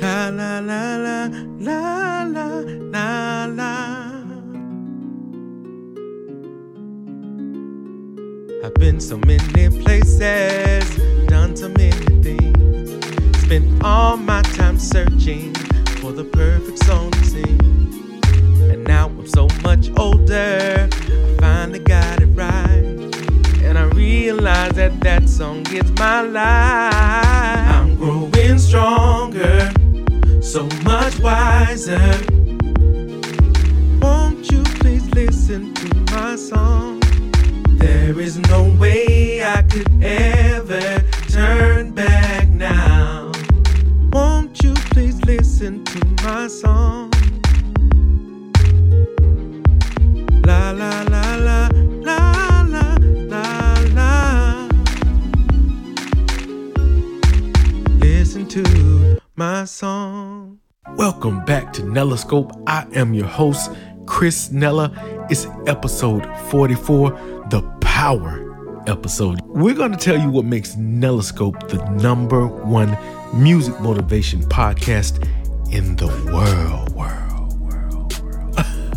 La la la la la la la la. I've been so many places, done so many things. Spent all my time searching for the perfect song to sing. And now I'm so much older, I finally got it right. And I realize that that song is my life. I'm growing stronger, so much wiser. Won't you please listen to my song? There is no way I could ever turn back now. Won't you please listen to my song? Song. Welcome back to Nellascope. I am your host, Chris Nella. It's episode 44, the power episode. We're going to tell you what makes Nellascope the number one music motivation podcast in the world, world, world, world.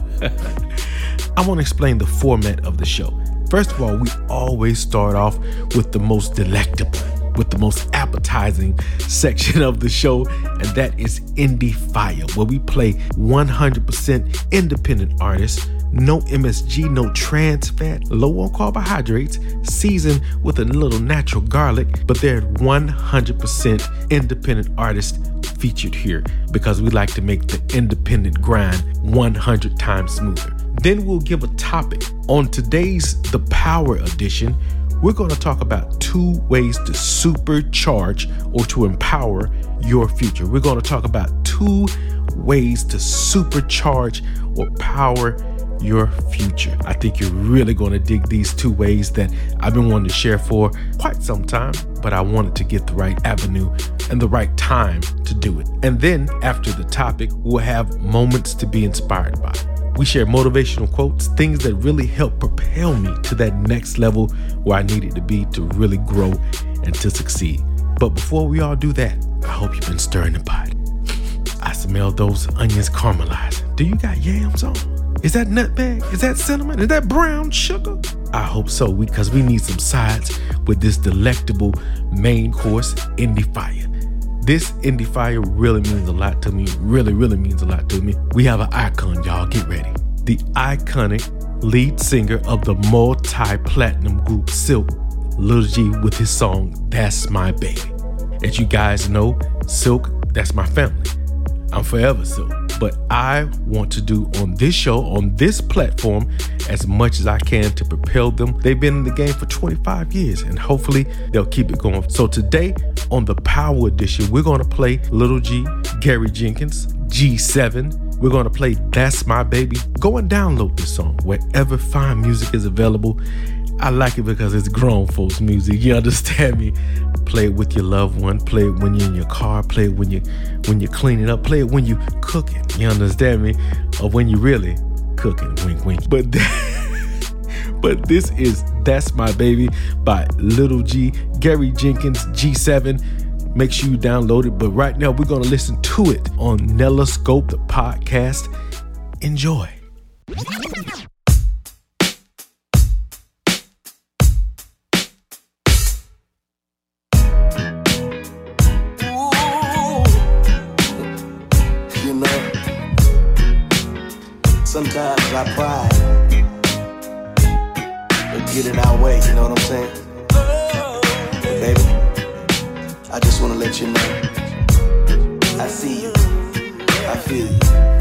I want to explain the format of the show. First of all, we always start off with the most delectable, with the most appetizing section of the show, and that is Indie Fiya, where we play 100% independent artists, no MSG, no trans fat, low on carbohydrates, seasoned with a little natural garlic, but they're 100% independent artists featured here because we like to make the independent grind 100 times smoother. Then we'll give a topic. On today's The Power Edition, we're going to talk about two ways to supercharge or to empower your future. We're going to talk about two ways to supercharge or power your future. I think you're really going to dig these two ways that I've been wanting to share for quite some time, but I wanted to get the right avenue and the right time to do it. And then after the topic, we'll have moments to be inspired by. We share motivational quotes, things that really help propel me to that next level where I needed to be to really grow and to succeed. But before we all do that, I hope you've been stirring the pot. I smell those onions caramelizing. Do you got yams on? Is that nutmeg? Is that cinnamon? Is that brown sugar? I hope so, because we need some sides with this delectable main course, Indie Fiya. This Indie Fiya really means a lot to me. Really, really means a lot to me. We have an icon, y'all. Get ready. The iconic lead singer of the multi platinum group Silk, Lil G, with his song, That's My Baby. As you guys know, Silk, that's my family. I'm forever Silk. But I want to do on this show, on this platform, as much as I can to propel them. They've been in the game for 25 years and hopefully they'll keep it going. So today on the Power Edition, we're going to play Little G, Gary Jenkins, G7. We're going to play That's My Baby. Go and download this song wherever fine music is available. I like it because it's grown folks music. You understand me? Play it with your loved one. Play it when you're in your car. Play it when you when you're cleaning up. Play it when you cooking. You understand me? Or when you really cooking. Wink, wink. But that, but this is "That's My Baby" by Little G, Gary Jenkins, G7. Make sure you download it. But right now we're gonna listen to it on Nella Scope, the podcast. Enjoy. Sometimes I pride will get in our way, you know what I'm saying? But baby, I just wanna let you know. I see you. I feel you.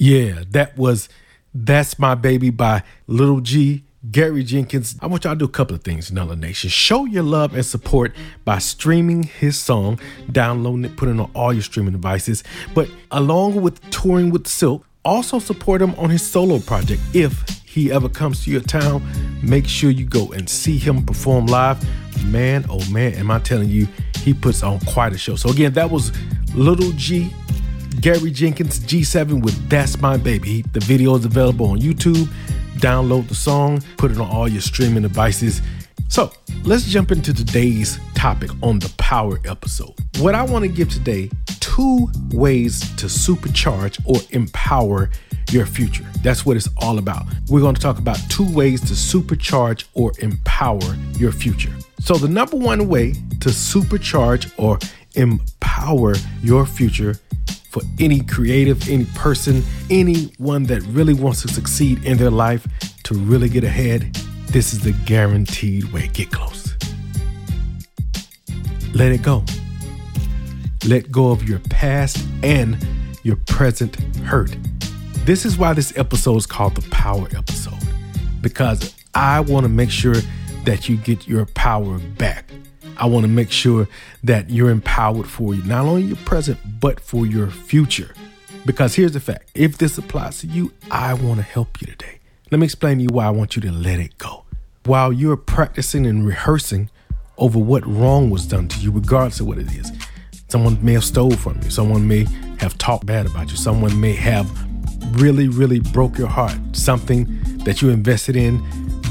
Yeah, that was That's My Baby by Little G. Gary Jenkins, I want y'all to do a couple of things, Nella Nation. Show your love and support by streaming his song, downloading it, putting it on all your streaming devices. But along with touring with Silk, also support him on his solo project. If he ever comes to your town, make sure you go and see him perform live. Man, oh man, am I telling you, he puts on quite a show. So again, that was Little G Gary Jenkins G7 with That's My Baby. The video is available on YouTube. Download the song, put it on all your streaming devices. So let's jump into today's topic on the power episode. What I want to give today two ways to supercharge or empower your future. That's what it's all about. We're going to talk about two ways to supercharge or empower your future. So, the number one way to supercharge or empower your future for any creative, any person, anyone that really wants to succeed in their life to really get ahead. This is the guaranteed way. Get close. Let it go. Let go of your past and your present hurt. This is why this episode is called the Power Episode, because I want to make sure that you get your power back. I want to make sure that you're empowered for you, not only your present, but for your future. Because here's the fact if this applies to you, I want to help you today. Let me explain to you why I want you to let it go. While you're practicing and rehearsing over what wrong was done to you, regardless of what it is, someone may have stole from you, someone may have talked bad about you, someone may have really, really broke your heart. Something that you invested in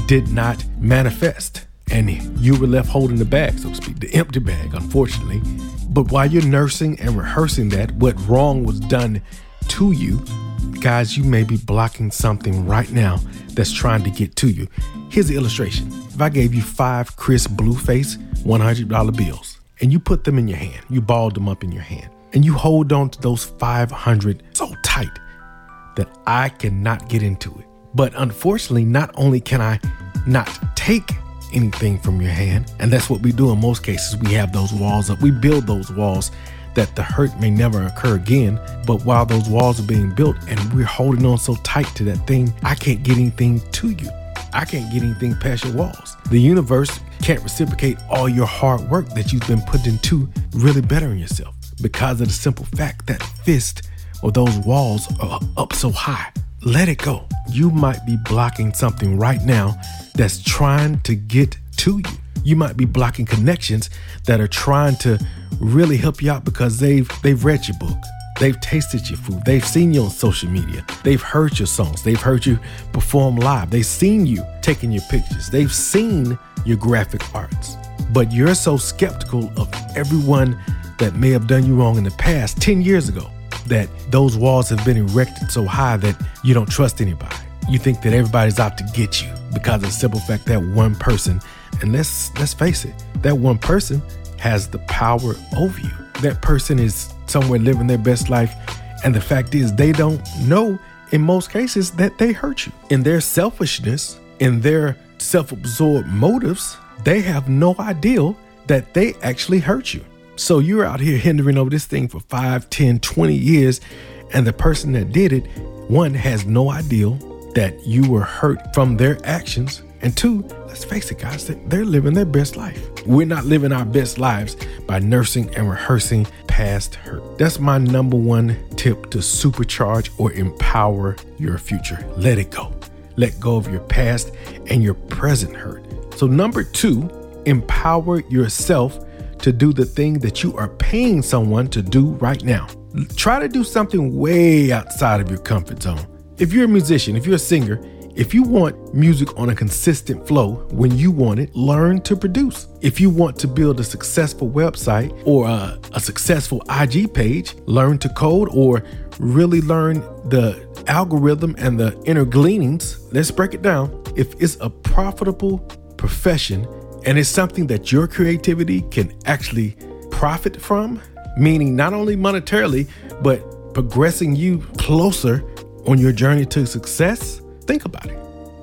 did not manifest and you were left holding the bag, so to speak, the empty bag, unfortunately. But while you're nursing and rehearsing that, what wrong was done to you, guys, you may be blocking something right now that's trying to get to you. Here's the illustration. If I gave you five crisp Blueface $100 bills and you put them in your hand, you balled them up in your hand, and you hold on to those 500 so tight that I cannot get into it. But unfortunately, not only can I not take anything from your hand. And that's what we do in most cases. We have those walls up, we build those walls that the hurt may never occur again. But while those walls are being built and we're holding on so tight to that thing, I can't get anything to you. I can't get anything past your walls. The universe can't reciprocate all your hard work that you've been put into really bettering yourself because of the simple fact that fist or those walls are up so high. Let it go. You might be blocking something right now that's trying to get to you. You might be blocking connections that are trying to really help you out because they've they've read your book. They've tasted your food. They've seen you on social media. They've heard your songs. They've heard you perform live. They've seen you taking your pictures. They've seen your graphic arts. But you're so skeptical of everyone that may have done you wrong in the past 10 years ago that those walls have been erected so high that you don't trust anybody. You think that everybody's out to get you because of the simple fact that one person, and let's let's face it, that one person has the power over you. That person is somewhere living their best life. And the fact is, they don't know in most cases that they hurt you. In their selfishness, in their self absorbed motives, they have no idea that they actually hurt you. So you're out here hindering over this thing for 5, 10, 20 years, and the person that did it, one, has no idea that you were hurt from their actions, and two, let's face it, guys, they're living their best life. We're not living our best lives by nursing and rehearsing past hurt. That's my number one tip to supercharge or empower your future. Let it go. Let go of your past and your present hurt. So, number two, empower yourself to do the thing that you are paying someone to do right now. Try to do something way outside of your comfort zone. If you're a musician, if you're a singer, if you want music on a consistent flow when you want it, learn to produce. If you want to build a successful website or a, a, successful IG page, learn to code or really learn the algorithm and the inner gleanings. Let's break it down. If it's a profitable profession and it's something that your creativity can actually profit from, meaning not only monetarily, but progressing you closer on your journey to success, Think about it.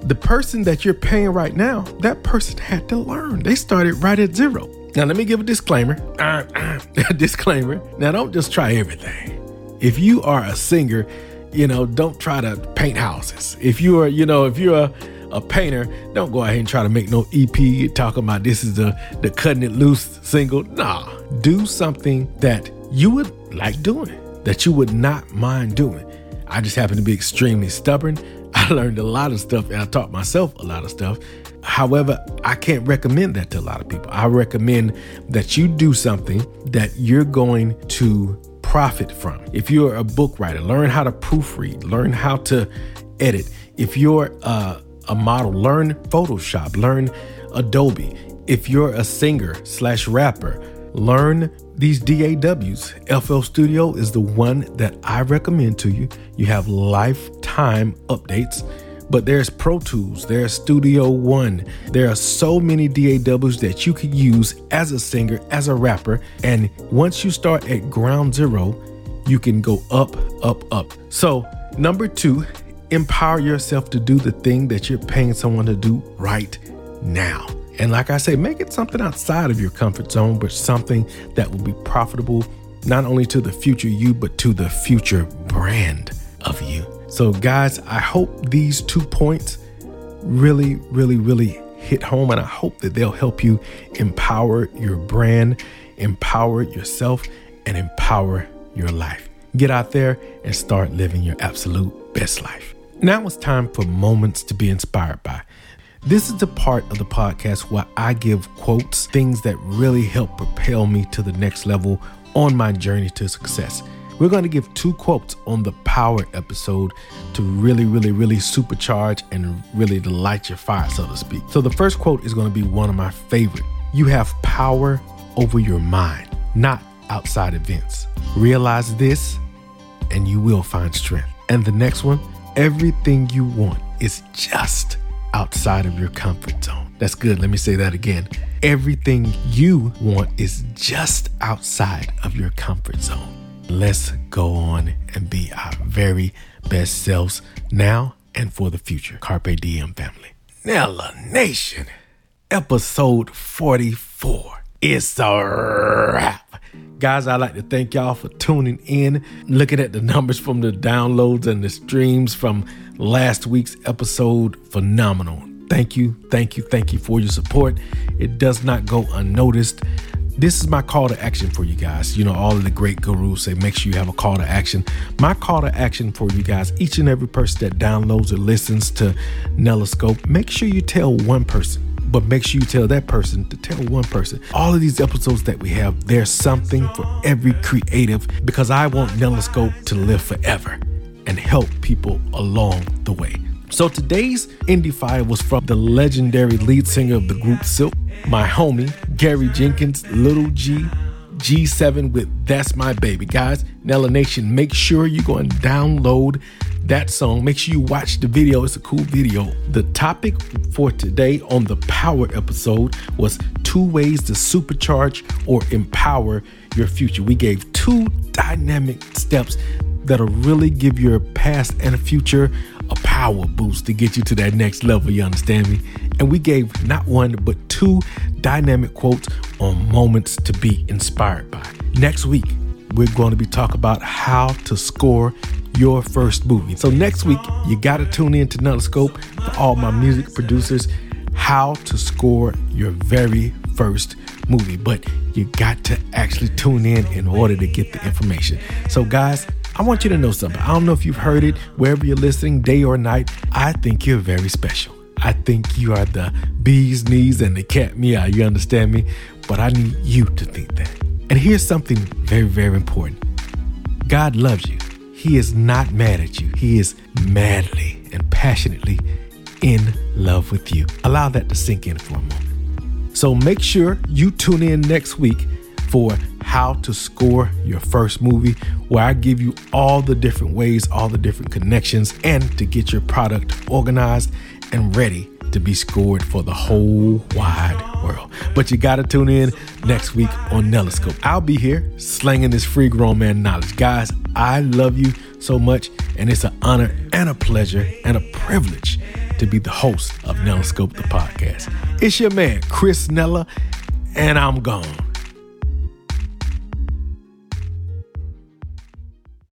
The person that you're paying right now, that person had to learn. They started right at zero. Now, let me give a disclaimer. Uh, uh, disclaimer. Now, don't just try everything. If you are a singer, you know, don't try to paint houses. If you are, you know, if you're a, a painter, don't go ahead and try to make no EP talking about this is the the cutting it loose single. Nah, do something that you would like doing, that you would not mind doing. I just happen to be extremely stubborn I learned a lot of stuff and I taught myself a lot of stuff. However, I can't recommend that to a lot of people. I recommend that you do something that you're going to profit from. If you're a book writer, learn how to proofread, learn how to edit. If you're a, a model, learn Photoshop, learn Adobe. If you're a singer slash rapper, learn these DAWs. FL Studio is the one that I recommend to you. You have lifetime updates, but there's Pro Tools, there's Studio One. There are so many DAWs that you could use as a singer, as a rapper. And once you start at ground zero, you can go up, up, up. So, number two, empower yourself to do the thing that you're paying someone to do right now. And like I say, make it something outside of your comfort zone, but something that will be profitable not only to the future you, but to the future brand of you. So, guys, I hope these two points really, really, really hit home, and I hope that they'll help you empower your brand, empower yourself, and empower your life. Get out there and start living your absolute best life. Now it's time for moments to be inspired by. This is the part of the podcast where I give quotes, things that really help propel me to the next level on my journey to success. We're going to give two quotes on the power episode to really, really, really supercharge and really light your fire, so to speak. So, the first quote is going to be one of my favorite. You have power over your mind, not outside events. Realize this, and you will find strength. And the next one, everything you want is just outside of your comfort zone. That's good. Let me say that again. Everything you want is just outside of your comfort zone. Let's go on and be our very best selves now and for the future. Carpe Diem family. Nella Nation, episode 44. It's a wrap. Guys, I'd like to thank y'all for tuning in, looking at the numbers from the downloads and the streams from last week's episode. Phenomenal. Thank you, thank you, thank you for your support. It does not go unnoticed. This is my call to action for you guys. You know, all of the great gurus say make sure you have a call to action. My call to action for you guys, each and every person that downloads or listens to Nellascope, make sure you tell one person but make sure you tell that person to tell one person. All of these episodes that we have, there's something for every creative because I want Nellascope to live forever and help people along the way. So today's Indie Fiya was from the legendary lead singer of the group Silk, my homie, Gary Jenkins, Little G, G7 with That's My Baby. Guys, Nella Nation, make sure you go and download that song. Make sure you watch the video. It's a cool video. The topic for today on the Power episode was two ways to supercharge or empower your future. We gave two dynamic steps that'll really give your past and future a power boost to get you to that next level. You understand me? And we gave not one, but two dynamic quotes on moments to be inspired by. Next week, we're going to be talking about how to score your first movie. So next week, you got to tune in to Nellascope for all my music producers, how to score your very first movie. But you got to actually tune in in order to get the information. So guys, I want you to know something. I don't know if you've heard it wherever you're listening, day or night. I think you're very special. I think you are the bee's knees and the cat meow. You understand me? But I need you to think that. And here's something very, very important God loves you. He is not mad at you. He is madly and passionately in love with you. Allow that to sink in for a moment. So make sure you tune in next week for how to score your first movie, where I give you all the different ways, all the different connections, and to get your product organized and ready to be scored for the whole wide world. But you got to tune in next week on Nellascope. I'll be here slanging this free grown man knowledge. Guys, I love you so much, and it's an honor and a pleasure and a privilege to be the host of Nellascope, the podcast. It's your man, Chris Nella, and I'm gone.